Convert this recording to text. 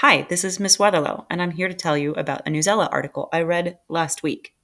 Hi, this is Miss Weatherlow, and I'm here to tell you about a Newsela article I read last week.